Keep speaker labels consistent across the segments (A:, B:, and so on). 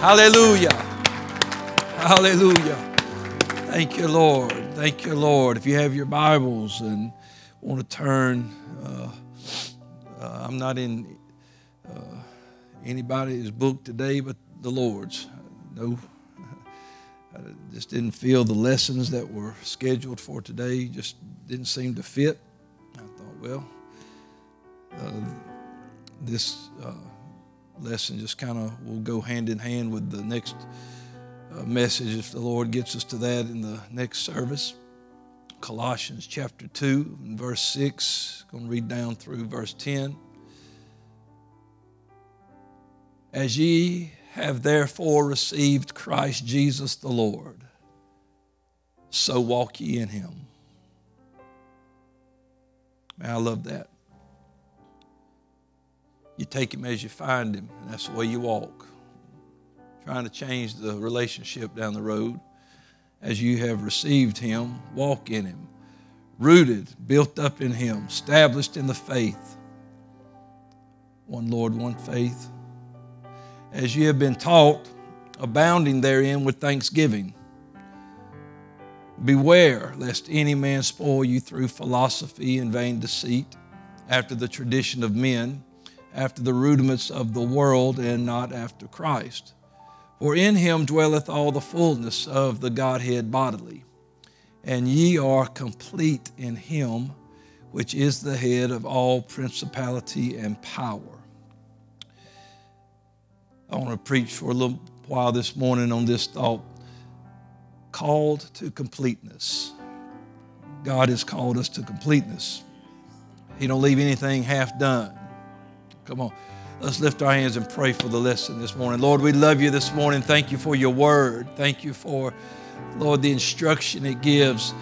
A: Hallelujah. Hallelujah. Thank you, Lord. Thank you, Lord. If you have your Bibles and want to turn, uh, uh, I'm not in uh, anybody's book today but the Lord's. No, I just didn't feel the lessons that were scheduled for today just didn't seem to fit. I thought, well, uh, this uh, lesson just kind of will go hand in hand with the next uh, message if the Lord gets us to that in the next service. Colossians chapter 2 and verse 6. Going to read down through verse 10. As ye have therefore received Christ Jesus the Lord, so walk ye in him. I love that. You take him as you find him, and that's the way you walk. Trying to change the relationship down the road. As you have received him, walk in him. Rooted, built up in him, established in the faith. One Lord, one faith. As you have been taught, abounding therein with thanksgiving. Beware lest any man spoil you through philosophy and vain deceit, after the tradition of men after the rudiments of the world and not after Christ. For in him dwelleth all the fullness of the Godhead bodily. And ye are complete in him, which is the head of all principality and power. I want to preach for a little while this morning on this thought called to completeness. God has called us to completeness. He don't leave anything half done. Come on. Let's lift our hands and pray for the lesson this morning. Lord, we love you this morning. Thank you for your word. Thank you for, Lord, the instruction it gives.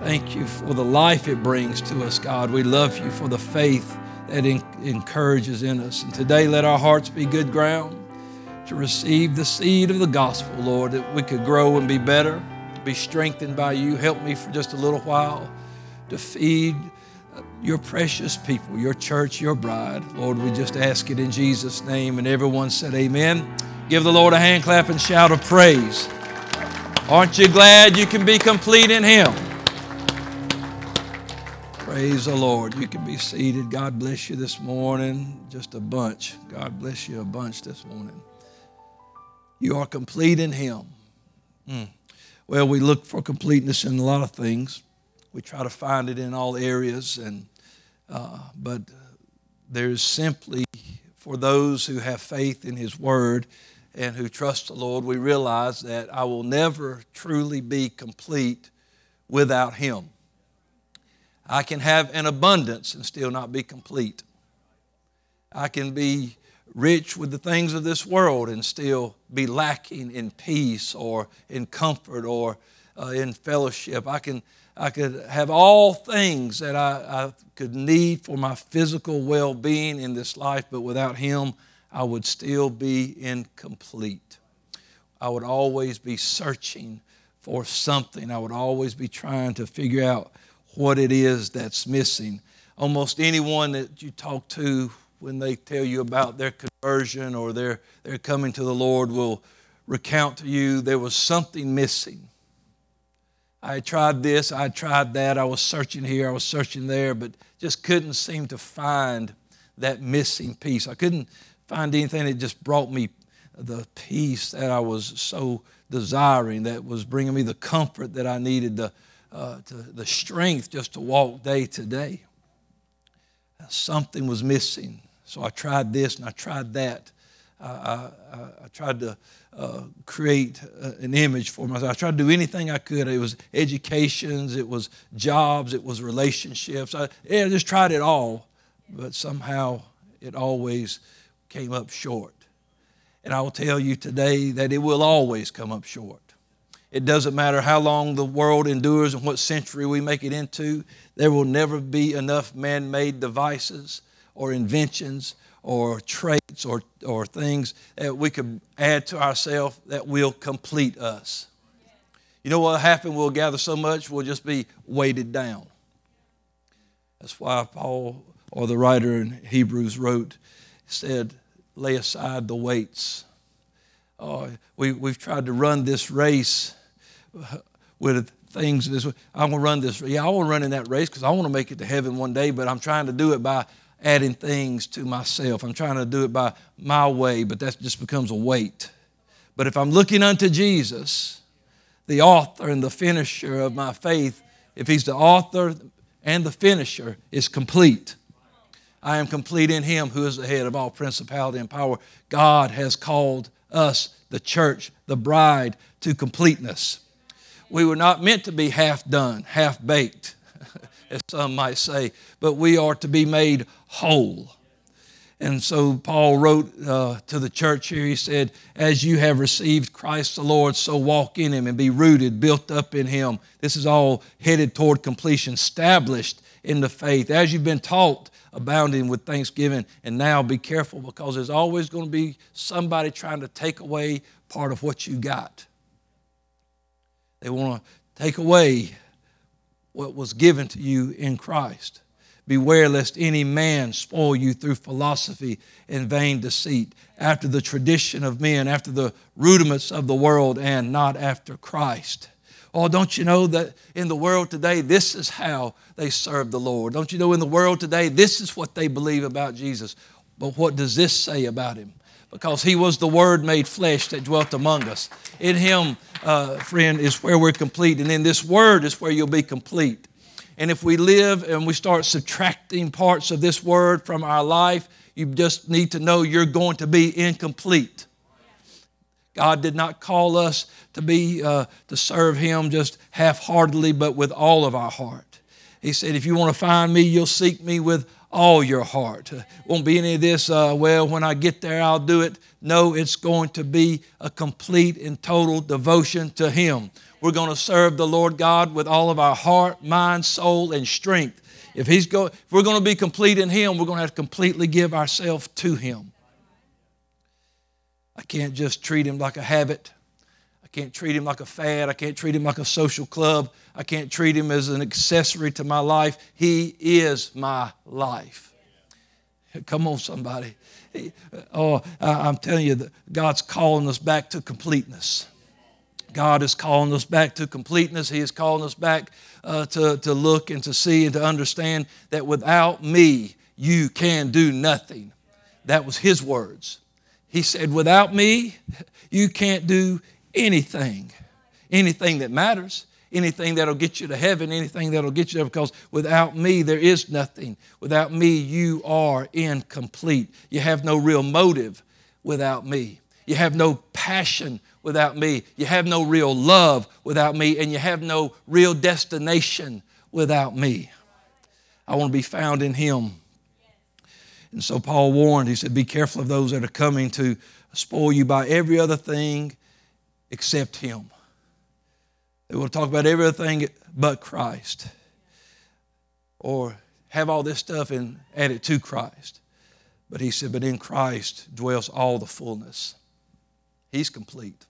A: Thank you for the life it brings to us, God. We love you for the faith that encourages in us. And today, let our hearts be good ground to receive the seed of the gospel, Lord, that we could grow and be better, be strengthened by you. Help me for just a little while to feed your precious people, your church, your bride. Lord, we just ask it in Jesus' name. And everyone said, Amen. Give the Lord a hand clap and shout of praise. Aren't you glad you can be complete in Him? Praise the Lord. You can be seated. God bless you this morning. Just a bunch. God bless you a bunch this morning. You are complete in Him. Mm. Well, we look for completeness in a lot of things. We try to find it in all areas, and uh, but there's simply for those who have faith in His Word and who trust the Lord, we realize that I will never truly be complete without Him. I can have an abundance and still not be complete. I can be rich with the things of this world and still be lacking in peace or in comfort or uh, in fellowship. I can I could have all things that I, I could need for my physical well being in this life, but without Him, I would still be incomplete. I would always be searching for something. I would always be trying to figure out what it is that's missing. Almost anyone that you talk to when they tell you about their conversion or their, their coming to the Lord will recount to you there was something missing. I tried this, I tried that, I was searching here, I was searching there, but just couldn't seem to find that missing piece. I couldn't find anything that just brought me the peace that I was so desiring, that was bringing me the comfort that I needed, the, uh, to, the strength just to walk day to day. Something was missing. So I tried this and I tried that. I, I, I tried to uh, create uh, an image for myself. I tried to do anything I could. It was educations, it was jobs, it was relationships. I, yeah, I just tried it all, but somehow it always came up short. And I will tell you today that it will always come up short. It doesn't matter how long the world endures and what century we make it into, there will never be enough man made devices or inventions or traits or, or things that we could add to ourselves that will complete us. You know what will happen? We'll gather so much, we'll just be weighted down. That's why Paul, or the writer in Hebrews, wrote, said, lay aside the weights uh, we, we've tried to run this race with things this way. I want to run this. Yeah, I want to run in that race because I want to make it to heaven one day, but I'm trying to do it by adding things to myself. I'm trying to do it by my way, but that just becomes a weight. But if I'm looking unto Jesus, the author and the finisher of my faith, if he's the author and the finisher, is complete. I am complete in him who is the head of all principality and power. God has called us, the church, the bride, to completeness. We were not meant to be half done, half baked, as some might say, but we are to be made whole. And so Paul wrote uh, to the church here, he said, As you have received Christ the Lord, so walk in him and be rooted, built up in him. This is all headed toward completion, established in the faith. As you've been taught, abounding with thanksgiving. And now be careful because there's always going to be somebody trying to take away part of what you got. They want to take away what was given to you in Christ. Beware lest any man spoil you through philosophy and vain deceit, after the tradition of men, after the rudiments of the world, and not after Christ. Oh, don't you know that in the world today, this is how they serve the Lord? Don't you know in the world today, this is what they believe about Jesus? But what does this say about him? Because he was the Word made flesh that dwelt among us. In him, uh, friend, is where we're complete. And in this Word is where you'll be complete. And if we live and we start subtracting parts of this Word from our life, you just need to know you're going to be incomplete. God did not call us to be uh, to serve Him just half-heartedly, but with all of our heart. He said, "If you want to find me, you'll seek me with all your heart. Won't be any of this. Uh, well, when I get there, I'll do it. No, it's going to be a complete and total devotion to Him. We're going to serve the Lord God with all of our heart, mind, soul, and strength. If He's go, if we're going to be complete in Him, we're going to have to completely give ourselves to Him. I can't just treat him like a habit. Can't treat him like a fad. I can't treat him like a social club. I can't treat him as an accessory to my life. He is my life. Come on, somebody. Oh, I'm telling you, God's calling us back to completeness. God is calling us back to completeness. He is calling us back uh, to, to look and to see and to understand that without me, you can do nothing. That was His words. He said, Without me, you can't do anything. Anything that matters, anything that'll get you to heaven, anything that'll get you there, because without me, there is nothing. Without me, you are incomplete. You have no real motive without me. You have no passion without me. You have no real love without me, and you have no real destination without me. I want to be found in Him. And so Paul warned, he said, Be careful of those that are coming to spoil you by every other thing except Him. They will talk about everything but Christ. Or have all this stuff and add it to Christ. But he said, But in Christ dwells all the fullness. He's complete.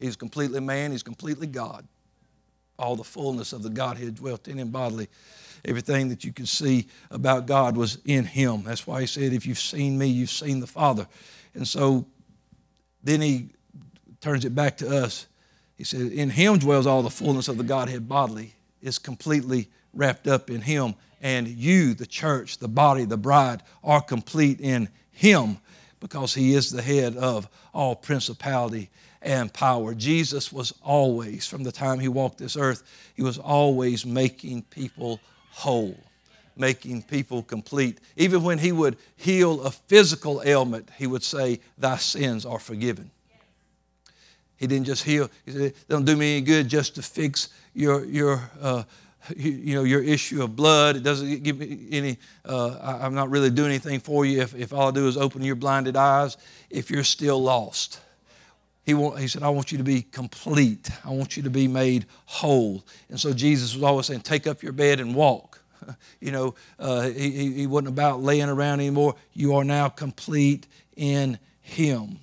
A: He's completely man, he's completely God. All the fullness of the Godhead dwelt in him bodily everything that you could see about God was in him. That's why he said, If you've seen me, you've seen the Father. And so then he turns it back to us. He says, In him dwells all the fullness of the Godhead bodily, is completely wrapped up in him. And you, the church, the body, the bride, are complete in him because he is the head of all principality and power. Jesus was always, from the time he walked this earth, he was always making people whole, making people complete. Even when he would heal a physical ailment, he would say, Thy sins are forgiven. He didn't just heal, he said, Don't do me any good just to fix your, your, uh, you know, your issue of blood. It doesn't give me any, uh, I'm not really doing anything for you if, if all I do is open your blinded eyes if you're still lost. He, want, he said, I want you to be complete. I want you to be made whole. And so Jesus was always saying, Take up your bed and walk. you know, uh, he, he wasn't about laying around anymore. You are now complete in Him.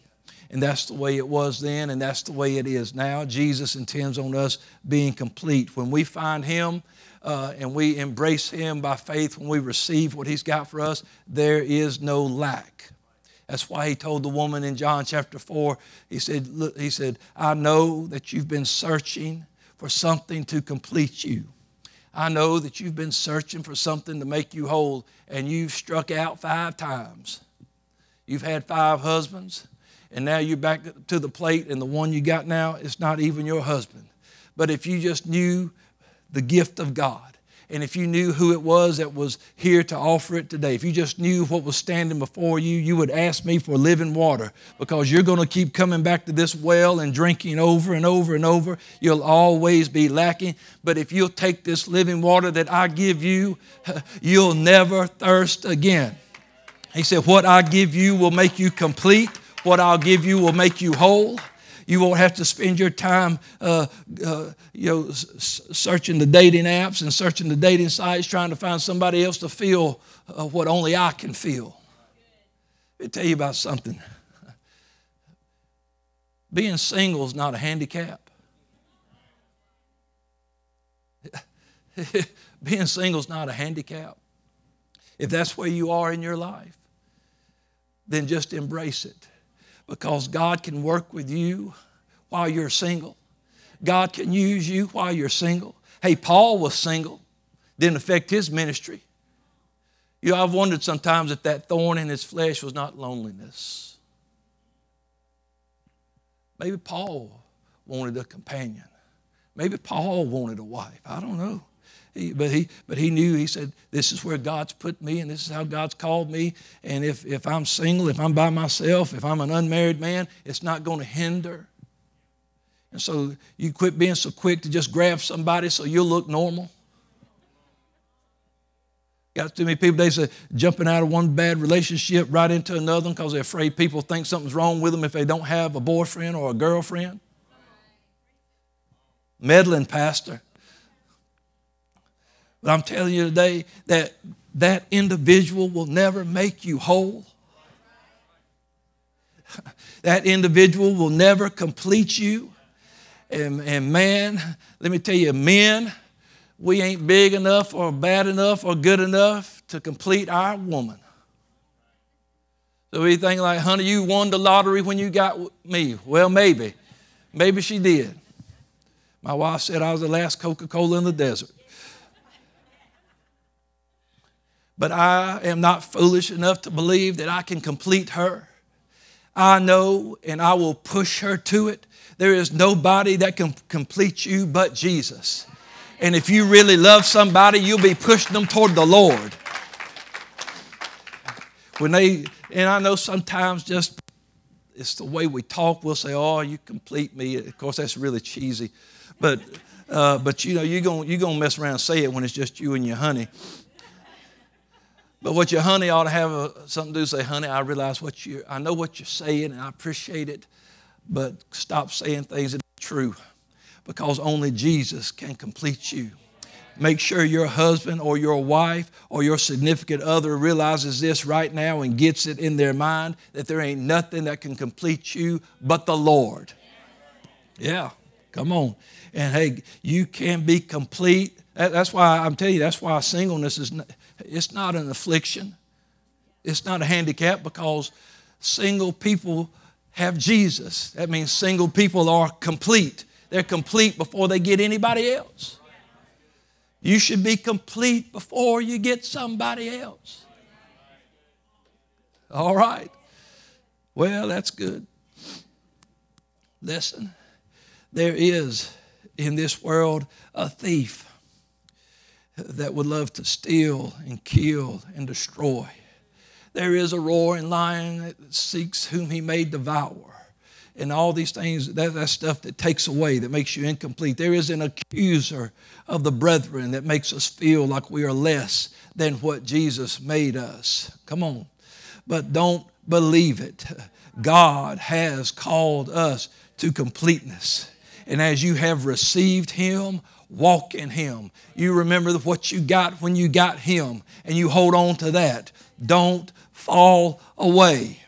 A: And that's the way it was then, and that's the way it is now. Jesus intends on us being complete. When we find Him uh, and we embrace Him by faith, when we receive what He's got for us, there is no lack. That's why he told the woman in John chapter 4, he said, look, he said, I know that you've been searching for something to complete you. I know that you've been searching for something to make you whole, and you've struck out five times. You've had five husbands, and now you're back to the plate, and the one you got now is not even your husband. But if you just knew the gift of God, and if you knew who it was that was here to offer it today, if you just knew what was standing before you, you would ask me for living water because you're going to keep coming back to this well and drinking over and over and over. You'll always be lacking. But if you'll take this living water that I give you, you'll never thirst again. He said, What I give you will make you complete, what I'll give you will make you whole. You won't have to spend your time, uh, uh, you know, searching the dating apps and searching the dating sites, trying to find somebody else to feel uh, what only I can feel. Let me tell you about something. Being single is not a handicap. Being single is not a handicap. If that's where you are in your life, then just embrace it because God can work with you while you're single. God can use you while you're single. Hey, Paul was single, didn't affect his ministry. You know, I've wondered sometimes if that thorn in his flesh was not loneliness. Maybe Paul wanted a companion. Maybe Paul wanted a wife. I don't know. But, he, but he knew, he said, This is where God's put me and this is how God's called me. And if, if I'm single, if I'm by myself, if I'm an unmarried man, it's not going to hinder. And so you quit being so quick to just grab somebody so you'll look normal. Got too many people, they say, jumping out of one bad relationship right into another because they're afraid people think something's wrong with them if they don't have a boyfriend or a girlfriend. Meddling pastor. But I'm telling you today that that individual will never make you whole. that individual will never complete you. And, and man, let me tell you, men, we ain't big enough or bad enough or good enough to complete our woman. So we think like, honey, you won the lottery when you got me. Well, maybe. Maybe she did. My wife said I was the last Coca Cola in the desert. But I am not foolish enough to believe that I can complete her. I know and I will push her to it. There is nobody that can complete you but Jesus. And if you really love somebody, you'll be pushing them toward the Lord. When they, and I know sometimes just it's the way we talk, we'll say, Oh, you complete me. Of course, that's really cheesy. But, uh, but you know, you're going you're gonna mess around and say it when it's just you and your honey. But what your honey ought to have a, something to do, say, honey, I realize what you, I know what you're saying and I appreciate it, but stop saying things that are true because only Jesus can complete you. Make sure your husband or your wife or your significant other realizes this right now and gets it in their mind that there ain't nothing that can complete you but the Lord. Yeah, come on. And hey, you can be complete. That's why I'm telling you, that's why singleness is. Not, it's not an affliction, it's not a handicap because single people have Jesus. That means single people are complete. They're complete before they get anybody else. You should be complete before you get somebody else. All right. Well, that's good. Listen, there is in this world a thief that would love to steal and kill and destroy. There is a roaring lion that seeks whom he may devour. And all these things, that, that's stuff that takes away, that makes you incomplete. There is an accuser of the brethren that makes us feel like we are less than what Jesus made us. Come on. But don't believe it. God has called us to completeness. And as you have received Him, walk in Him. You remember what you got when you got Him, and you hold on to that. Don't fall away.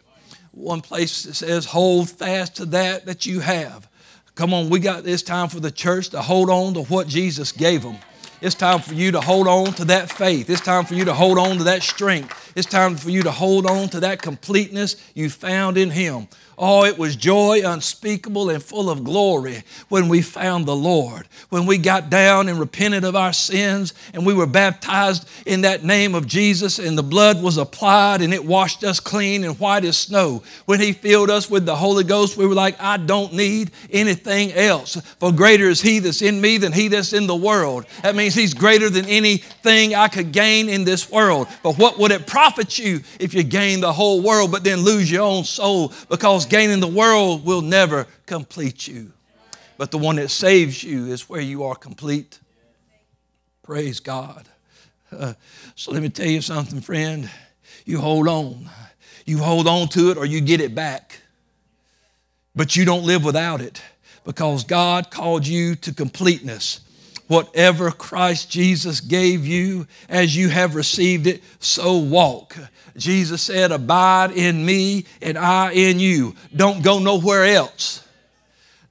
A: One place says, hold fast to that that you have. Come on, we got this time for the church to hold on to what Jesus gave them. It's time for you to hold on to that faith. It's time for you to hold on to that strength. It's time for you to hold on to that completeness you found in Him. Oh, it was joy unspeakable and full of glory when we found the Lord. When we got down and repented of our sins and we were baptized in that name of Jesus and the blood was applied and it washed us clean and white as snow. When He filled us with the Holy Ghost, we were like, I don't need anything else. For greater is He that's in me than He that's in the world. That means He's greater than anything I could gain in this world. But what would it profit you if you gain the whole world but then lose your own soul? Because gaining the world will never complete you. But the one that saves you is where you are complete. Praise God. Uh, so let me tell you something, friend. You hold on. You hold on to it or you get it back. But you don't live without it because God called you to completeness. Whatever Christ Jesus gave you as you have received it, so walk. Jesus said, Abide in me and I in you. Don't go nowhere else.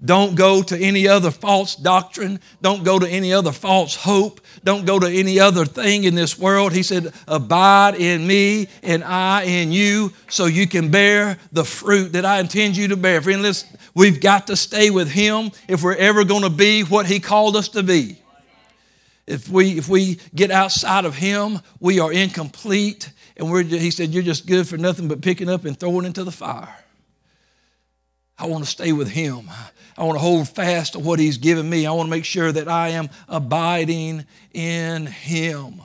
A: Don't go to any other false doctrine. Don't go to any other false hope. Don't go to any other thing in this world. He said, Abide in me and I in you so you can bear the fruit that I intend you to bear. Friend, listen, we've got to stay with Him if we're ever going to be what He called us to be. If we, if we get outside of Him, we are incomplete. And we're, He said, You're just good for nothing but picking up and throwing into the fire. I want to stay with Him. I want to hold fast to what He's given me. I want to make sure that I am abiding in Him.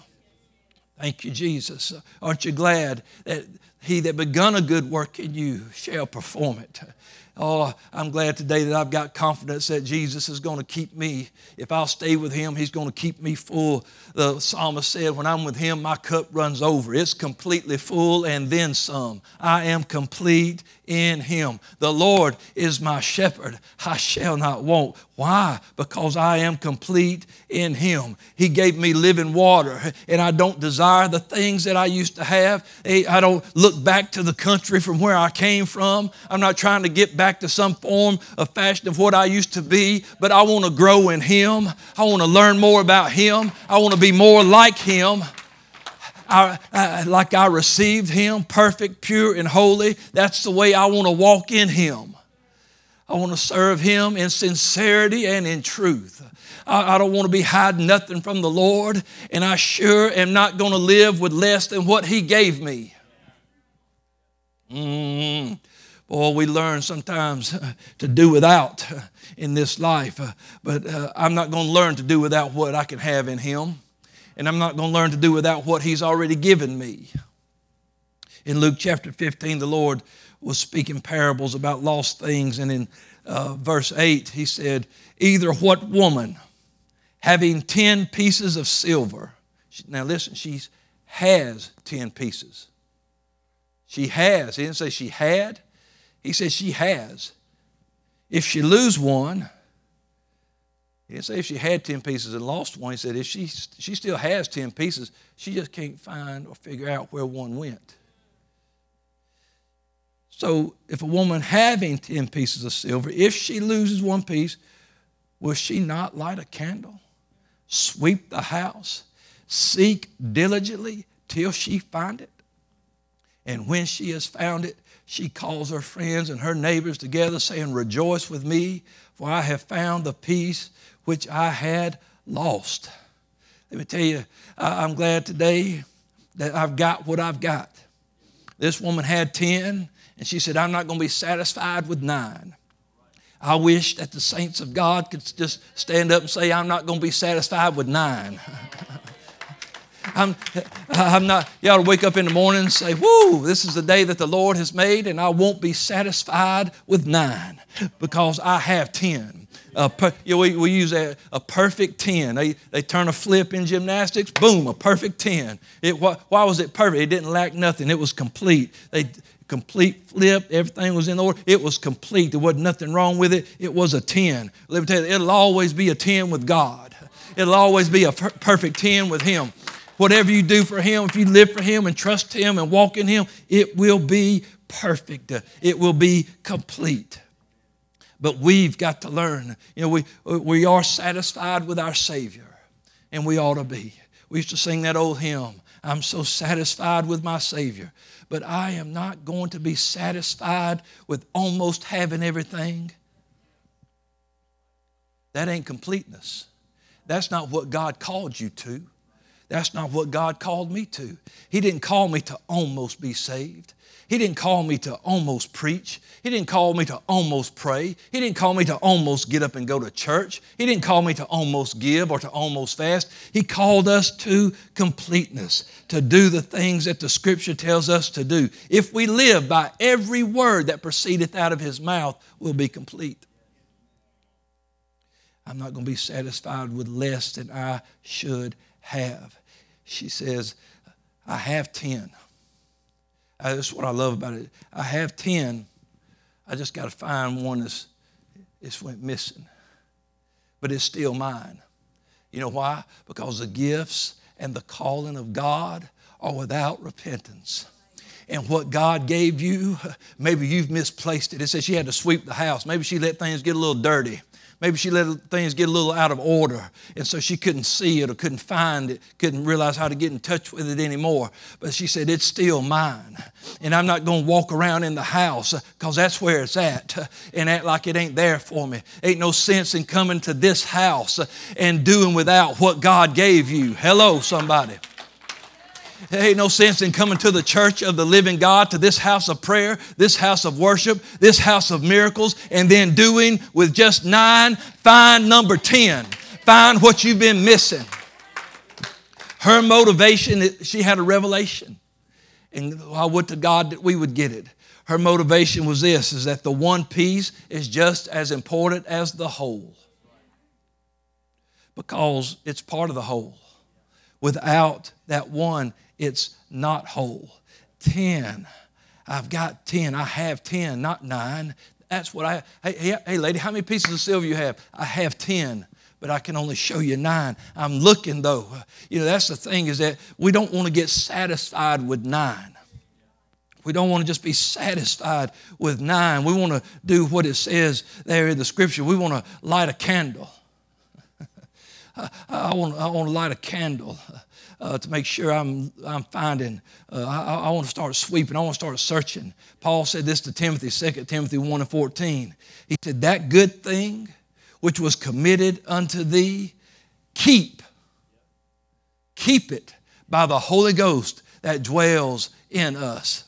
A: Thank you, Jesus. Aren't you glad that He that begun a good work in you shall perform it? Oh, I'm glad today that I've got confidence that Jesus is going to keep me. If I'll stay with Him, He's going to keep me full. The psalmist said, When I'm with Him, my cup runs over. It's completely full and then some. I am complete in Him. The Lord is my shepherd. I shall not want. Why? Because I am complete in Him. He gave me living water, and I don't desire the things that I used to have. I don't look back to the country from where I came from. I'm not trying to get back to some form of fashion of what I used to be, but I want to grow in Him. I want to learn more about Him. I want to be more like Him. I, like I received Him, perfect, pure, and holy. That's the way I want to walk in Him. I want to serve Him in sincerity and in truth. I, I don't want to be hiding nothing from the Lord, and I sure am not going to live with less than what He gave me. Mm. Boy, we learn sometimes to do without in this life, but uh, I'm not going to learn to do without what I can have in Him, and I'm not going to learn to do without what He's already given me. In Luke chapter 15, the Lord was speaking parables about lost things. And in uh, verse 8, he said, Either what woman having 10 pieces of silver, now listen, she has 10 pieces. She has. He didn't say she had, he said she has. If she lose one, he didn't say if she had 10 pieces and lost one. He said if she, she still has 10 pieces, she just can't find or figure out where one went. So if a woman having 10 pieces of silver, if she loses one piece, will she not light a candle, sweep the house, seek diligently till she find it? And when she has found it, she calls her friends and her neighbors together, saying, Rejoice with me, for I have found the piece which I had lost. Let me tell you, I'm glad today that I've got what I've got. This woman had 10, and she said, I'm not going to be satisfied with nine. I wish that the saints of God could just stand up and say, I'm not going to be satisfied with nine. I'm, I'm not, ought to wake up in the morning and say, Whoo, this is the day that the Lord has made, and I won't be satisfied with nine because I have 10. Per, you know, we, we use a, a, perfect 10. They, they turn a flip in gymnastics, boom, a perfect 10. It, why, why was it perfect? It didn't lack nothing, it was complete. They, complete flip. Everything was in order. It was complete. There wasn't nothing wrong with it. It was a 10. Let me tell you, it'll always be a 10 with God. It'll always be a perfect 10 with Him. Whatever you do for Him, if you live for Him and trust Him and walk in Him, it will be perfect. It will be complete. But we've got to learn. You know, we, we are satisfied with our Savior. And we ought to be. We used to sing that old hymn I'm so satisfied with my Savior, but I am not going to be satisfied with almost having everything. That ain't completeness. That's not what God called you to. That's not what God called me to. He didn't call me to almost be saved. He didn't call me to almost preach. He didn't call me to almost pray. He didn't call me to almost get up and go to church. He didn't call me to almost give or to almost fast. He called us to completeness, to do the things that the Scripture tells us to do. If we live by every word that proceedeth out of His mouth, we'll be complete. I'm not going to be satisfied with less than I should have. She says, I have 10. Uh, that's what I love about it. I have 10. I just got to find one that's it's went missing. But it's still mine. You know why? Because the gifts and the calling of God are without repentance. And what God gave you, maybe you've misplaced it. It says she had to sweep the house. Maybe she let things get a little dirty. Maybe she let things get a little out of order, and so she couldn't see it or couldn't find it, couldn't realize how to get in touch with it anymore. But she said, It's still mine. And I'm not going to walk around in the house because that's where it's at and act like it ain't there for me. Ain't no sense in coming to this house and doing without what God gave you. Hello, somebody. There ain't no sense in coming to the church of the living God, to this house of prayer, this house of worship, this house of miracles, and then doing with just nine, find number 10. Find what you've been missing. Her motivation, she had a revelation. And I would to God that we would get it. Her motivation was this is that the one piece is just as important as the whole. Because it's part of the whole. Without that one, it's not whole. 10. I've got 10. I have 10, not 9. That's what I, hey, hey, lady, how many pieces of silver you have? I have 10 but I can only show you nine. I'm looking though. You know, that's the thing is that we don't want to get satisfied with nine. We don't want to just be satisfied with nine. We want to do what it says there in the scripture. We want to light a candle. I, want, I want to light a candle uh, to make sure I'm, I'm finding. Uh, I, I, want to start sweeping. I want to start searching. Paul said this to Timothy, 2 Timothy 1 and 14. He said, That good thing which was committed unto thee, keep. Keep it by the Holy Ghost that dwells in us.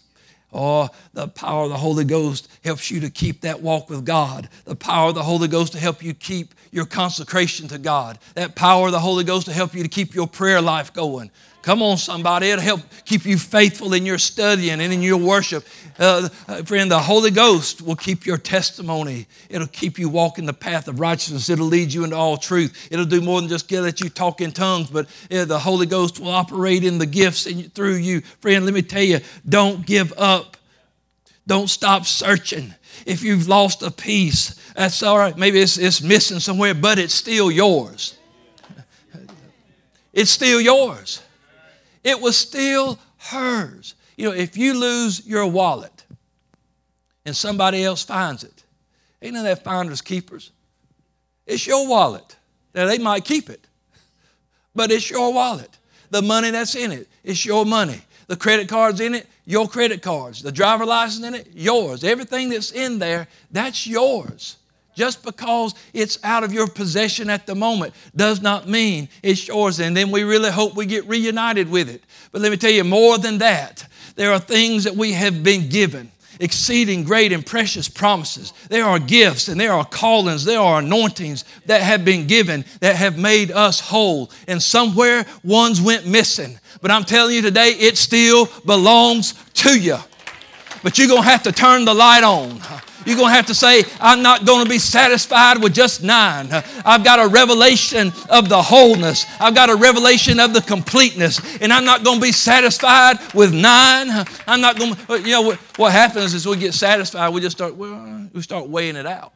A: Oh, the power of the Holy Ghost helps you to keep that walk with God. The power of the Holy Ghost to help you keep your consecration to God. That power of the Holy Ghost to help you to keep your prayer life going. Come on, somebody. It'll help keep you faithful in your studying and in your worship. Uh, uh, friend, the Holy Ghost will keep your testimony. It'll keep you walking the path of righteousness. It'll lead you into all truth. It'll do more than just get let you talk in tongues, but uh, the Holy Ghost will operate in the gifts in, through you. Friend, let me tell you, don't give up. Don't stop searching. If you've lost a piece, that's all right. Maybe it's, it's missing somewhere, but it's still yours. It's still yours. It was still hers. You know, if you lose your wallet and somebody else finds it, ain't none of that finders keepers. It's your wallet. Now, they might keep it, but it's your wallet. The money that's in it, it's your money. The credit cards in it, your credit cards. The driver license in it, yours. Everything that's in there, that's yours. Just because it's out of your possession at the moment does not mean it's yours. And then we really hope we get reunited with it. But let me tell you more than that. There are things that we have been given exceeding great and precious promises. There are gifts and there are callings, there are anointings that have been given that have made us whole. And somewhere ones went missing. But I'm telling you today, it still belongs to you. But you're going to have to turn the light on. You're going to have to say, I'm not going to be satisfied with just nine. I've got a revelation of the wholeness. I've got a revelation of the completeness. And I'm not going to be satisfied with nine. I'm not going to, you know, what happens is we get satisfied, we just start, well, we start weighing it out.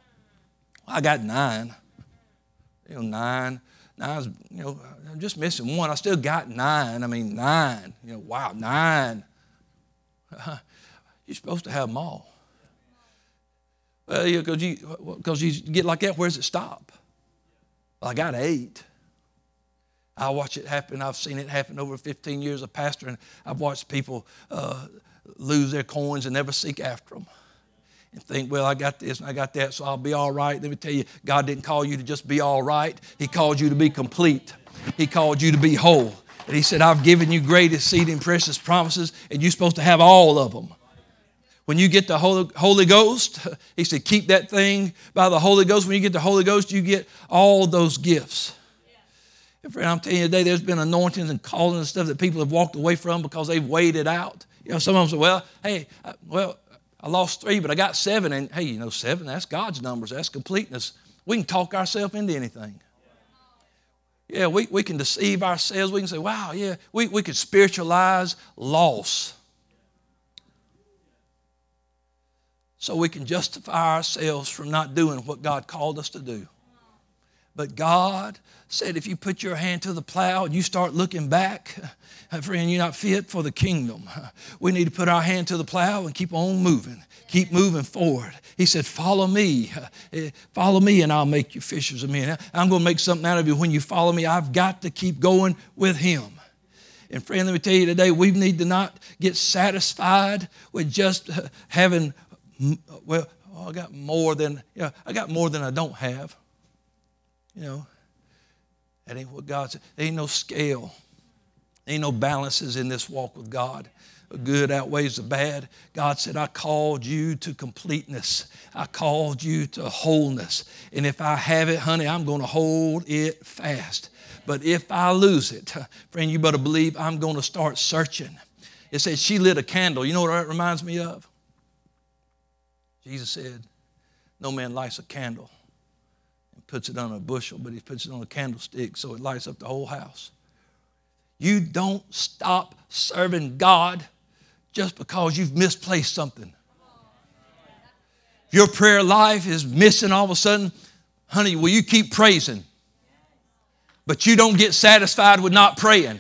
A: I got nine. You know, nine. Nine's, you know, I'm just missing one. I still got nine. I mean, nine. You know, wow, nine. You're supposed to have them all. Because you, cause you get like that, where does it stop? Well, I got eight. I watch it happen. I've seen it happen over 15 years of pastoring. I've watched people uh, lose their coins and never seek after them. And think, well, I got this and I got that, so I'll be all right. Let me tell you, God didn't call you to just be all right. He called you to be complete. He called you to be whole. And He said, I've given you greatest seed and precious promises, and you're supposed to have all of them. When you get the Holy, Holy Ghost, He said, keep that thing by the Holy Ghost. When you get the Holy Ghost, you get all those gifts. And friend, I'm telling you today, there's been anointings and callings and stuff that people have walked away from because they've it out. You know, some of them say, well, hey, uh, well, I lost three, but I got seven. And hey, you know, seven, that's God's numbers, that's completeness. We can talk ourselves into anything. Yeah, we, we can deceive ourselves. We can say, wow, yeah, we, we could spiritualize loss. So we can justify ourselves from not doing what God called us to do. But God said, if you put your hand to the plow and you start looking back, friend, you're not fit for the kingdom. We need to put our hand to the plow and keep on moving. Keep moving forward. He said, Follow me. Eh, follow me, and I'll make you fishers of men. I'm going to make something out of you when you follow me. I've got to keep going with Him. And friend, let me tell you today, we need to not get satisfied with just having, well, oh, I got more than, yeah, I got more than I don't have. You know, that ain't what God said. There ain't no scale. There ain't no balances in this walk with God. The good outweighs the bad. God said, I called you to completeness. I called you to wholeness. And if I have it, honey, I'm going to hold it fast. But if I lose it, friend, you better believe I'm going to start searching. It says she lit a candle. You know what that reminds me of? Jesus said, No man lights a candle and puts it on a bushel, but he puts it on a candlestick so it lights up the whole house. You don't stop serving God just because you've misplaced something. Your prayer life is missing all of a sudden, honey, will you keep praising? But you don't get satisfied with not praying.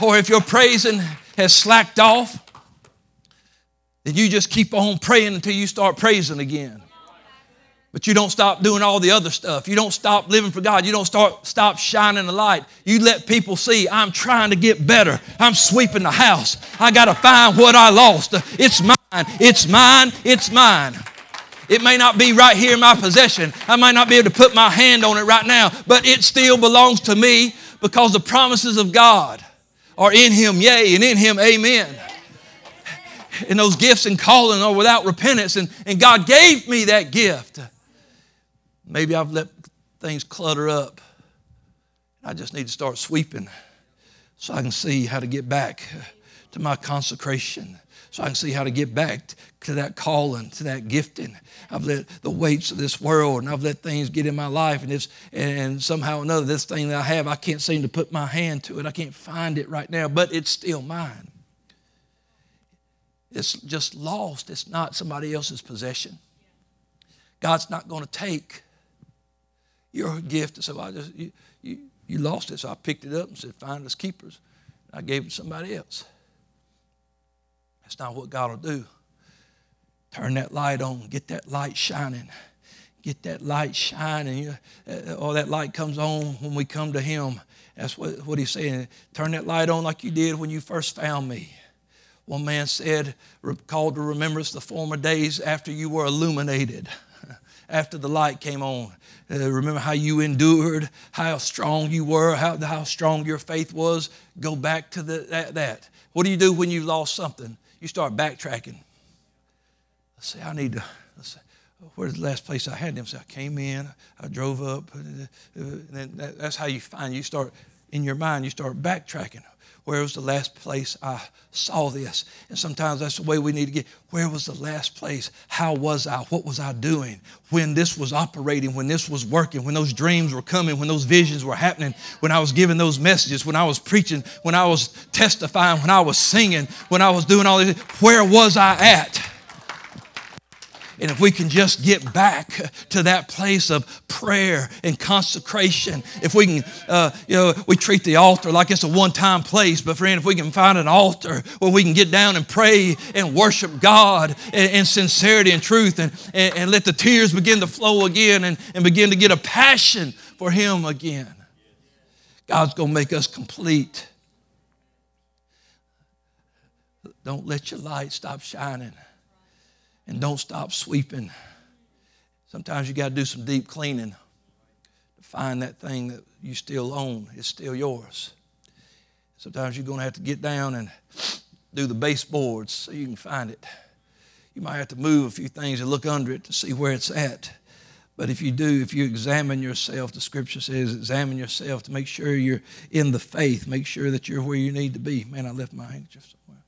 A: Or if your praising has slacked off, then you just keep on praying until you start praising again. But you don't stop doing all the other stuff. You don't stop living for God. You don't start, stop shining the light. You let people see, I'm trying to get better. I'm sweeping the house. I got to find what I lost. It's mine. It's mine. It's mine. It may not be right here in my possession. I might not be able to put my hand on it right now, but it still belongs to me because the promises of God are in Him, yea, and in Him, amen and those gifts and calling are without repentance. And, and God gave me that gift. Maybe I've let things clutter up. I just need to start sweeping so I can see how to get back to my consecration, so I can see how to get back to that calling, to that gifting. I've let the weights of this world and I've let things get in my life, and, it's, and somehow or another, this thing that I have, I can't seem to put my hand to it. I can't find it right now, but it's still mine. It's just lost, it's not somebody else's possession. God's not going to take your gift and say, well, I just, you, you, you lost it. So I picked it up and said, find us keepers. I gave it to somebody else. That's not what God will do. Turn that light on, get that light shining. Get that light shining. All that light comes on when we come to Him. That's what, what He's saying. Turn that light on like you did when you first found me. One man said, called to remembrance the former days after you were illuminated, after the light came on. Uh, remember how you endured, how strong you were, how, how strong your faith was. Go back to the, that, that. What do you do when you've lost something? You start backtracking. Let's say, I need to, let's where's the last place I had them? So I came in, I drove up. And then that's how you find, you start, in your mind, you start backtracking. Where was the last place I saw this? And sometimes that's the way we need to get. Where was the last place? How was I? What was I doing when this was operating, when this was working, when those dreams were coming, when those visions were happening, when I was giving those messages, when I was preaching, when I was testifying, when I was singing, when I was doing all this? Where was I at? And if we can just get back to that place of prayer and consecration, if we can, uh, you know, we treat the altar like it's a one time place, but friend, if we can find an altar where we can get down and pray and worship God in, in sincerity and truth and, and, and, let the tears begin to flow again and, and begin to get a passion for Him again. God's going to make us complete. Don't let your light stop shining. And don't stop sweeping. Sometimes you got to do some deep cleaning to find that thing that you still own. It's still yours. Sometimes you're going to have to get down and do the baseboards so you can find it. You might have to move a few things and look under it to see where it's at. But if you do, if you examine yourself, the scripture says, examine yourself to make sure you're in the faith, make sure that you're where you need to be. Man, I left my handkerchief somewhere.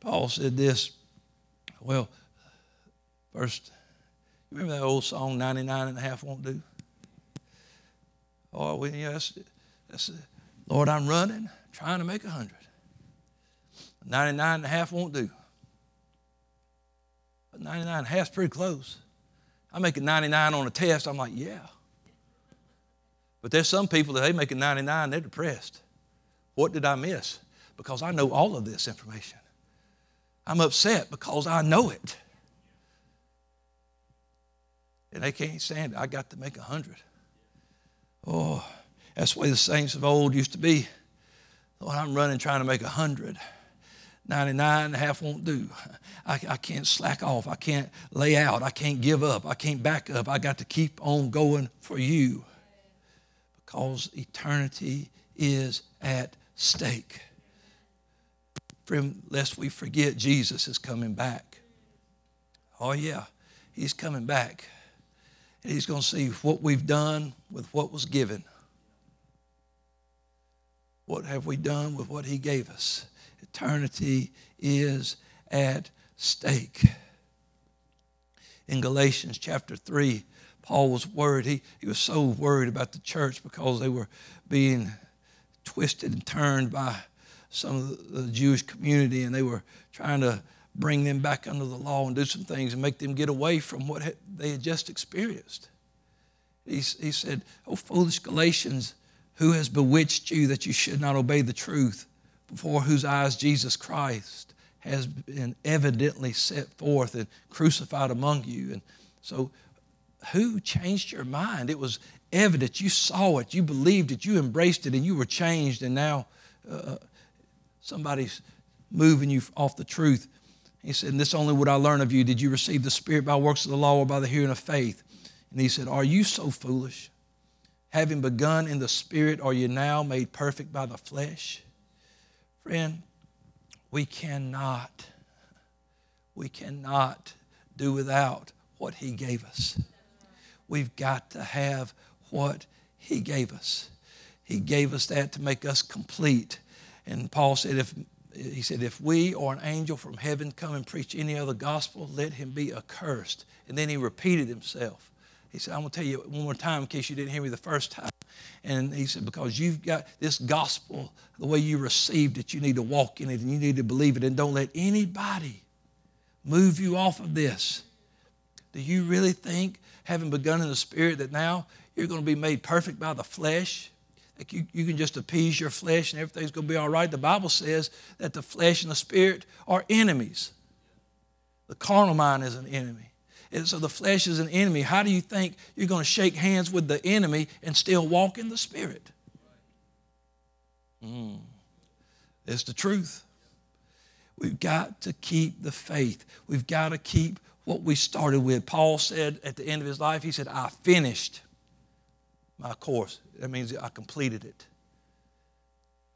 A: Paul said this. Well, first, you remember that old song, 99 and a half won't do? Oh, well, yeah, that's, that's Lord, I'm running, trying to make a 100. 99 and a half won't do. But 99 and a half is pretty close. I make a 99 on a test, I'm like, yeah. But there's some people that they make a 99, they're depressed. What did I miss? Because I know all of this information. I'm upset because I know it. And they can't stand it. I got to make a hundred. Oh, that's the way the saints of old used to be. Lord, I'm running trying to make a hundred. 99 and a half won't do. I, I can't slack off. I can't lay out. I can't give up. I can't back up. I got to keep on going for you because eternity is at stake. Friend, lest we forget, Jesus is coming back. Oh, yeah, he's coming back. And he's going to see what we've done with what was given. What have we done with what he gave us? eternity is at stake. In Galatians chapter 3, Paul was worried. He, he was so worried about the church because they were being twisted and turned by some of the, Jewish community, and they were trying to bring them back under the law and do some things and make them get away from what they had just experienced. He, he said, Oh, foolish Galatians, who has bewitched you that you should not obey the truth? before whose eyes Jesus Christ has been evidently set forth and crucified among you. And so, who changed your mind? It was evident. You saw it, you believed it, you embraced it, and you were changed. And now uh, somebody's moving you off the truth. He said, and This only would I learn of you. Did you receive the Spirit by works of the law or by the hearing of faith? And he said, Are you so foolish? Having begun in the Spirit, are you now made perfect by the flesh? Friend, we cannot, we cannot do without what He gave us. We've got to have what He gave us. He gave us that to make us complete. And Paul said, if he said, if we or an angel from heaven come and preach any other gospel, let him be accursed. And then he repeated himself. He said, I'm going to tell you one more time in case you didn't hear me the first time. And he said, because you've got this gospel, the way you received it, you need to walk in it and you need to believe it. And don't let anybody move you off of this. Do you really think, having begun in the spirit, that now you're going to be made perfect by the flesh? Like you, you can just appease your flesh and everything's going to be all right. The Bible says that the flesh and the spirit are enemies. The carnal mind is an enemy. And so the flesh is an enemy. How do you think you're going to shake hands with the enemy and still walk in the Spirit? Mm. It's the truth. We've got to keep the faith. We've got to keep what we started with. Paul said at the end of his life, he said, I finished my course. That means I completed it.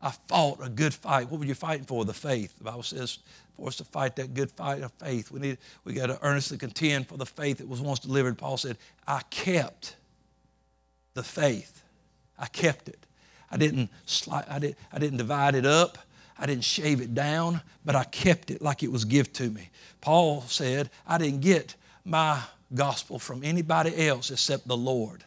A: I fought a good fight. What were you fighting for? The faith. The Bible says for us to fight that good fight of faith. We need we got to earnestly contend for the faith that was once delivered. Paul said, I kept the faith. I kept it. I didn't sli- I, did, I didn't divide it up. I didn't shave it down, but I kept it like it was given to me. Paul said, I didn't get my gospel from anybody else except the Lord.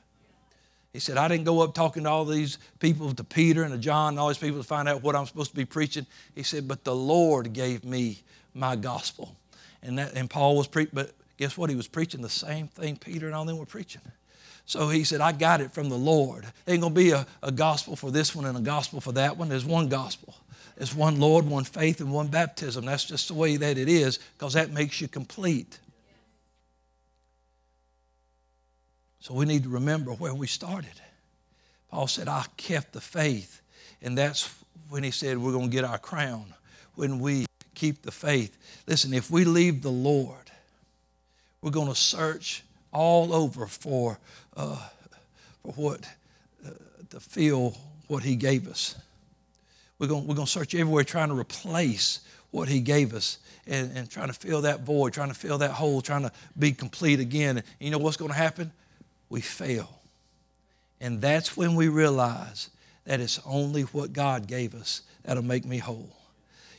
A: He said, I didn't go up talking to all these people, to Peter and to John and all these people to find out what I'm supposed to be preaching. He said, but the Lord gave me my gospel. And, that, and Paul was preaching, but guess what? He was preaching the same thing Peter and all them were preaching. So he said, I got it from the Lord. There ain't going to be a, a gospel for this one and a gospel for that one. There's one gospel. There's one Lord, one faith, and one baptism. That's just the way that it is because that makes you complete. So we need to remember where we started. Paul said, I kept the faith. And that's when he said, We're going to get our crown. When we keep the faith. Listen, if we leave the Lord, we're going to search all over for, uh, for what, uh, to feel what he gave us. We're going, we're going to search everywhere trying to replace what he gave us and, and trying to fill that void, trying to fill that hole, trying to be complete again. And you know what's going to happen? We fail. And that's when we realize that it's only what God gave us that'll make me whole.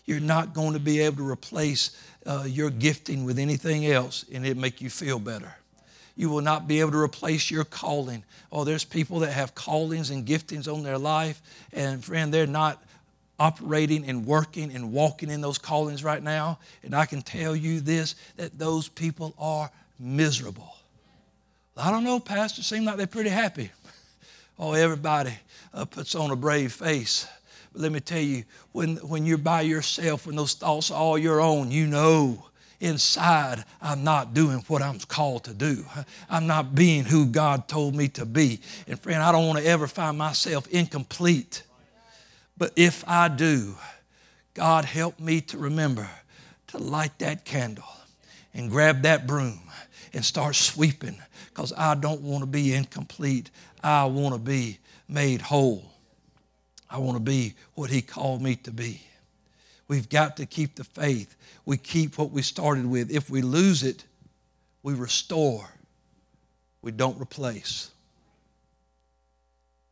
A: You're not going to be able to replace uh, your gifting with anything else and it make you feel better. You will not be able to replace your calling. Oh, there's people that have callings and giftings on their life, and friend, they're not operating and working and walking in those callings right now. And I can tell you this that those people are miserable. I don't know, Pastor, seem like they're pretty happy. Oh, everybody uh, puts on a brave face. But let me tell you, when, when you're by yourself, when those thoughts are all your own, you know inside I'm not doing what I'm called to do. I'm not being who God told me to be. And friend, I don't want to ever find myself incomplete. But if I do, God help me to remember to light that candle and grab that broom and start sweeping because I don't want to be incomplete. I want to be made whole. I want to be what He called me to be. We've got to keep the faith. We keep what we started with. If we lose it, we restore. We don't replace.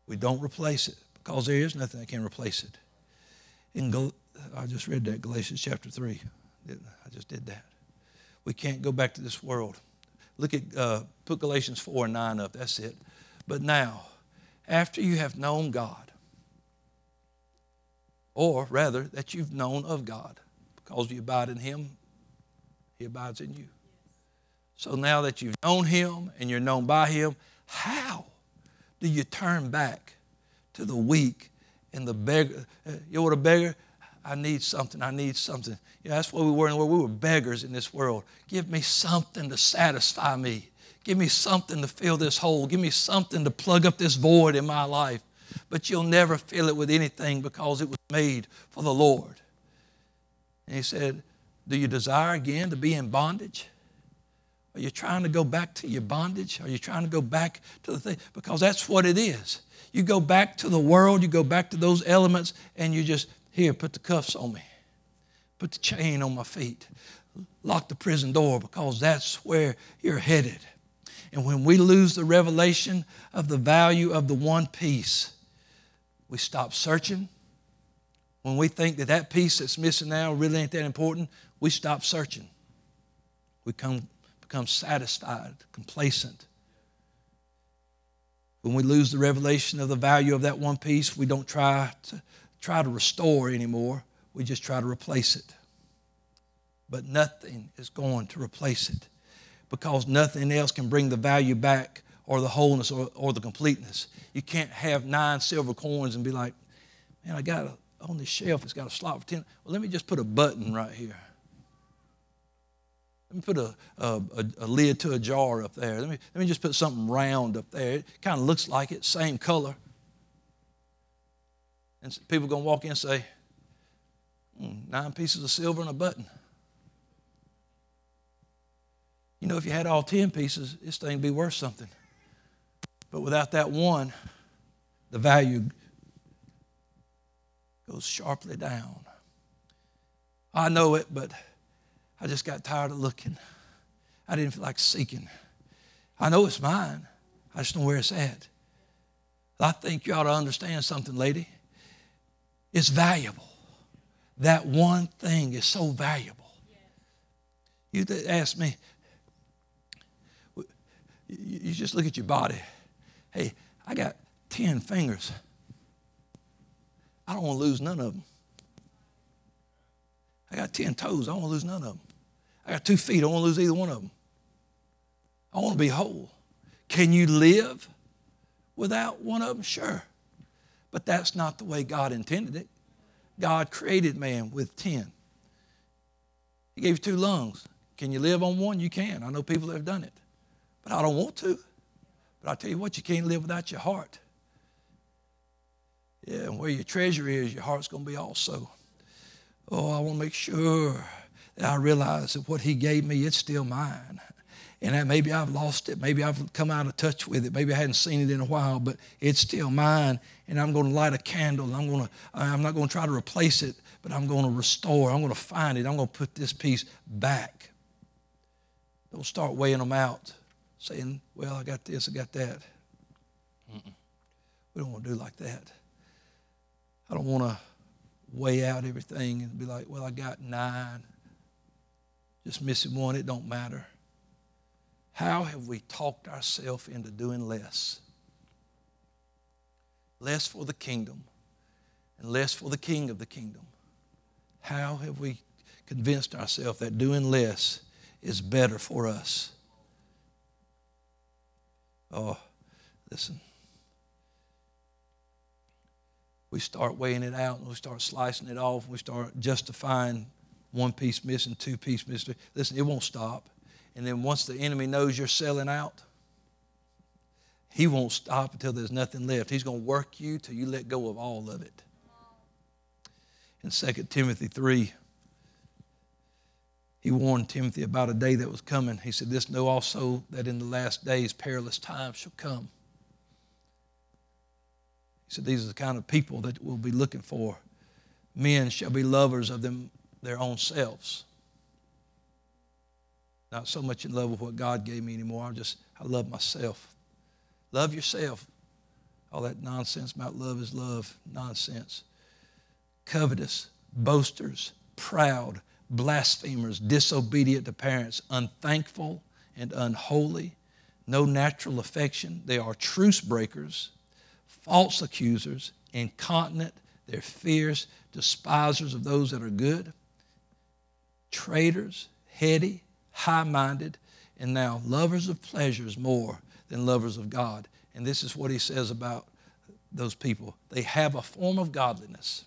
A: We don't replace it because there is nothing that can replace it. In Gal- I just read that Galatians chapter three. I just did that. We can't go back to this world. Look at uh, put Galatians four and nine up. That's it. But now, after you have known God, or rather, that you've known of God. Because you abide in Him, He abides in you. So now that you've known Him and you're known by Him, how do you turn back to the weak and the beggar? Uh, you know what a beggar? I need something. I need something. Yeah, that's what we were in the world. We were beggars in this world. Give me something to satisfy me. Give me something to fill this hole. Give me something to plug up this void in my life but you'll never fill it with anything because it was made for the Lord. And he said, Do you desire again to be in bondage? Are you trying to go back to your bondage? Are you trying to go back to the thing? Because that's what it is. You go back to the world, you go back to those elements, and you just, here, put the cuffs on me, put the chain on my feet, lock the prison door because that's where you're headed. And when we lose the revelation of the value of the one piece, we stop searching. When we think that that piece that's missing now really ain't that important, we stop searching. We come, become satisfied, complacent. When we lose the revelation of the value of that one piece, we don't try to try to restore anymore. We just try to replace it. But nothing is going to replace it because nothing else can bring the value back or the wholeness or, or the completeness. You can't have nine silver coins and be like, man, I got a, on this shelf, it's got a slot for 10. Well, let me just put a button right here. Let me put a, a, a, a lid to a jar up there. Let me, let me just put something round up there. It kind of looks like it, same color. And people are going to walk in and say, mm, nine pieces of silver and a button. You know, if you had all 10 pieces, this thing would be worth something. But without that one, the value goes sharply down. I know it, but I just got tired of looking. I didn't feel like seeking. I know it's mine. I just know where it's at. I think you ought to understand something, lady. It's valuable. That one thing is so valuable. You ask me, you just look at your body. Hey, I got 10 fingers. I don't want to lose none of them. I got 10 toes. I don't want to lose none of them. I got two feet. I don't want to lose either one of them. I want to be whole. Can you live without one of them? Sure. But that's not the way God intended it. God created man with 10. He gave you two lungs. Can you live on one? You can. I know people that have done it. But I don't want to. But I tell you what, you can't live without your heart. Yeah, and where your treasure is, your heart's going to be also. Oh, I want to make sure that I realize that what He gave me, it's still mine. And maybe I've lost it. Maybe I've come out of touch with it. Maybe I hadn't seen it in a while, but it's still mine. And I'm going to light a candle. And I'm going to, I'm not going to try to replace it, but I'm going to restore. I'm going to find it. I'm going to put this piece back. Don't start weighing them out, saying, well, I got this, I got that. Mm-mm. We don't want to do like that. I don't want to weigh out everything and be like, well, I got nine. Just missing one, it don't matter. How have we talked ourselves into doing less? Less for the kingdom and less for the king of the kingdom. How have we convinced ourselves that doing less is better for us? Oh, listen. We start weighing it out and we start slicing it off. And We start justifying one piece missing, two piece missing. Listen, it won't stop. And then once the enemy knows you're selling out, he won't stop until there's nothing left. He's going to work you till you let go of all of it. In 2 Timothy 3, he warned Timothy about a day that was coming. He said, This know also that in the last days perilous times shall come. He said, These are the kind of people that we'll be looking for. Men shall be lovers of them their own selves not so much in love with what God gave me anymore. I just, I love myself. Love yourself. All that nonsense about love is love, nonsense. Covetous, boasters, proud, blasphemers, disobedient to parents, unthankful and unholy, no natural affection. They are truce breakers, false accusers, incontinent, they're fierce, despisers of those that are good, traitors, heady, high minded, and now lovers of pleasures more than lovers of God. And this is what he says about those people they have a form of godliness,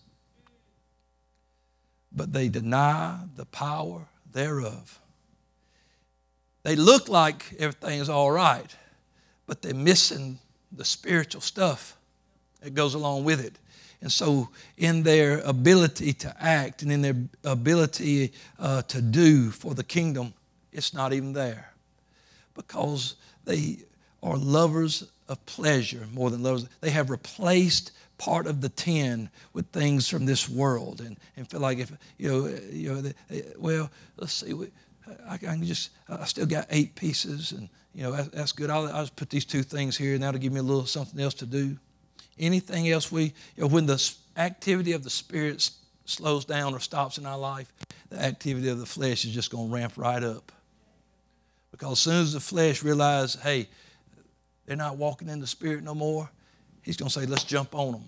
A: but they deny the power thereof. They look like everything's all right, but they're missing the spiritual stuff that goes along with it. And so, in their ability to act and in their ability uh, to do for the kingdom, it's not even there because they are lovers of pleasure more than lovers. They have replaced part of the ten with things from this world and, and feel like if, you know, you know they, well, let's see, we, I, I, can just, I still got eight pieces and, you know, that, that's good. I'll, I'll just put these two things here and that'll give me a little something else to do. Anything else we, you know, when the activity of the Spirit slows down or stops in our life, the activity of the flesh is just going to ramp right up. Because as soon as the flesh realizes, hey, they're not walking in the spirit no more, he's going to say, let's jump on them.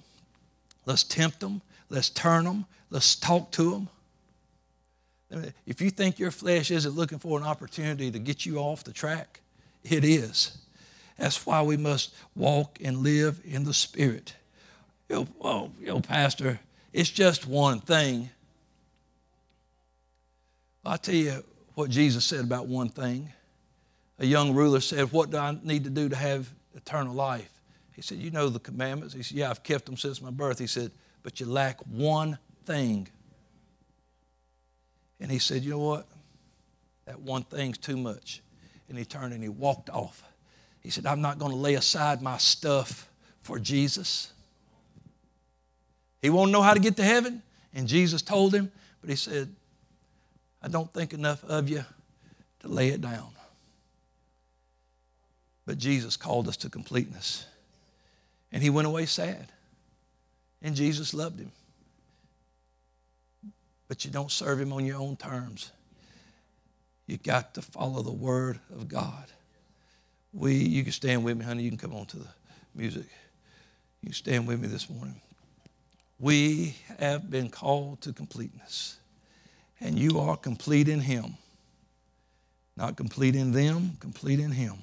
A: Let's tempt them. Let's turn them. Let's talk to them. If you think your flesh isn't looking for an opportunity to get you off the track, it is. That's why we must walk and live in the Spirit. Well, you know, Pastor, it's just one thing. I'll tell you what Jesus said about one thing a young ruler said, What do I need to do to have eternal life? He said, You know the commandments. He said, Yeah, I've kept them since my birth. He said, But you lack one thing. And he said, You know what? That one thing's too much. And he turned and he walked off. He said, I'm not going to lay aside my stuff for Jesus. He won't know how to get to heaven. And Jesus told him, but he said, I don't think enough of you to lay it down. But Jesus called us to completeness. And he went away sad. And Jesus loved him. But you don't serve him on your own terms. You got to follow the word of God. We, you can stand with me, honey. You can come on to the music. You stand with me this morning. We have been called to completeness. And you are complete in him. Not complete in them, complete in him.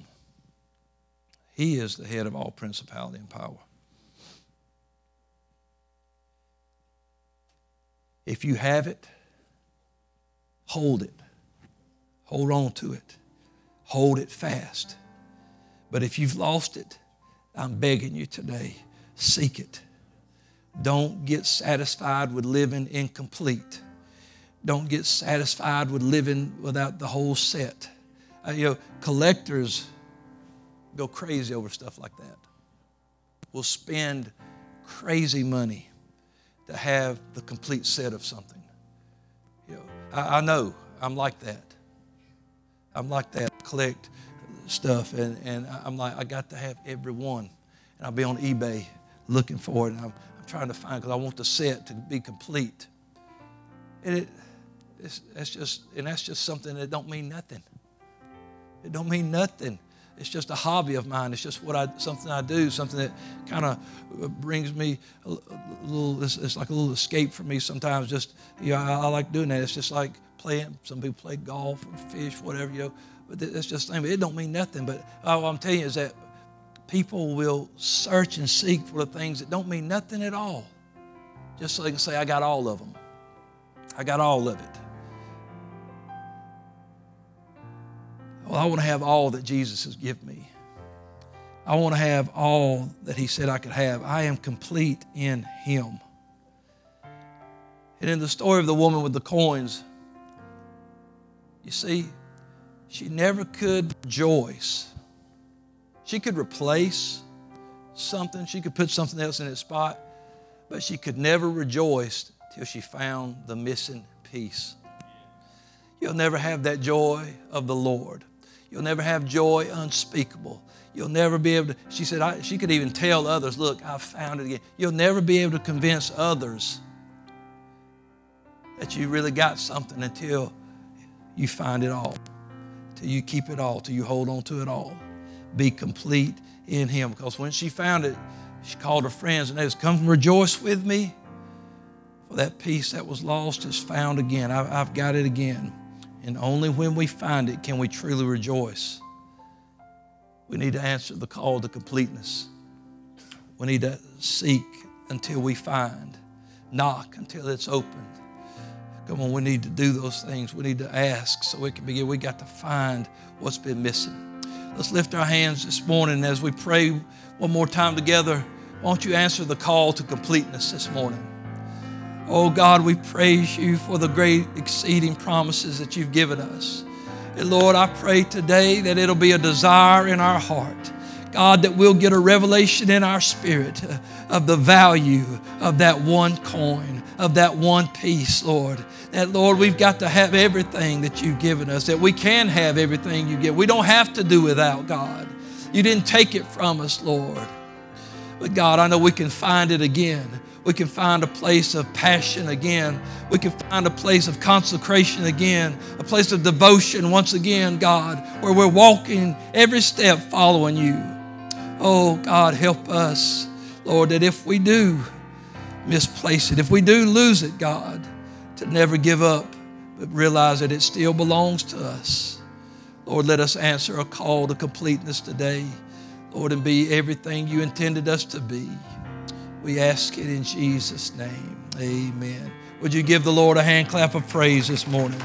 A: He is the head of all principality and power. If you have it, hold it. Hold on to it. Hold it fast. But if you've lost it, I'm begging you today, seek it. Don't get satisfied with living incomplete. Don't get satisfied with living without the whole set. Uh, you know, collectors go crazy over stuff like that. We'll spend crazy money to have the complete set of something. You know, I, I know I'm like that. I'm like that. collect stuff, and, and I'm like, I got to have every one. And I'll be on eBay looking for it, and I'm, I'm trying to find because I want the set to be complete. And it, it's, that's just, and that's just something that don't mean nothing. It don't mean nothing. It's just a hobby of mine. It's just what I, something I do, something that kind of brings me a, little. It's, it's, like a little escape for me sometimes. Just you know, I, I, like doing that. It's just like playing. Some people play golf or fish, whatever you know. But it's just it don't mean nothing. But all I'm telling you is that people will search and seek for the things that don't mean nothing at all, just so they can say, "I got all of them. I got all of it." Well, I want to have all that Jesus has given me. I want to have all that He said I could have. I am complete in Him. And in the story of the woman with the coins, you see, she never could rejoice. She could replace something, she could put something else in its spot, but she could never rejoice till she found the missing piece. You'll never have that joy of the Lord You'll never have joy unspeakable. You'll never be able to, she said, I, she could even tell others, look, I found it again. You'll never be able to convince others that you really got something until you find it all, till you keep it all, till you hold on to it all. Be complete in Him. Because when she found it, she called her friends and they said, Come rejoice with me. For that piece that was lost is found again. I, I've got it again. And only when we find it can we truly rejoice. We need to answer the call to completeness. We need to seek until we find, knock until it's opened. Come on, we need to do those things. We need to ask so we can begin. We got to find what's been missing. Let's lift our hands this morning as we pray one more time together. Won't you answer the call to completeness this morning? Oh God, we praise you for the great exceeding promises that you've given us. And Lord, I pray today that it'll be a desire in our heart. God, that we'll get a revelation in our spirit of the value of that one coin, of that one piece, Lord. That, Lord, we've got to have everything that you've given us, that we can have everything you give. We don't have to do without, God. You didn't take it from us, Lord. But God, I know we can find it again we can find a place of passion again. We can find a place of consecration again, a place of devotion once again, God, where we're walking every step following you. Oh, God, help us, Lord, that if we do misplace it, if we do lose it, God, to never give up, but realize that it still belongs to us. Lord, let us answer a call to completeness today, Lord, and be everything you intended us to be. We ask it in Jesus' name. Amen. Would you give the Lord a hand clap of praise this morning?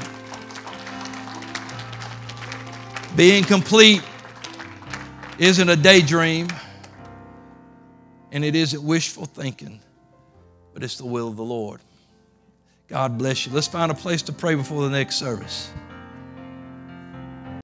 A: Being complete isn't a daydream and it isn't wishful thinking, but it's the will of the Lord. God bless you. Let's find a place to pray before the next service.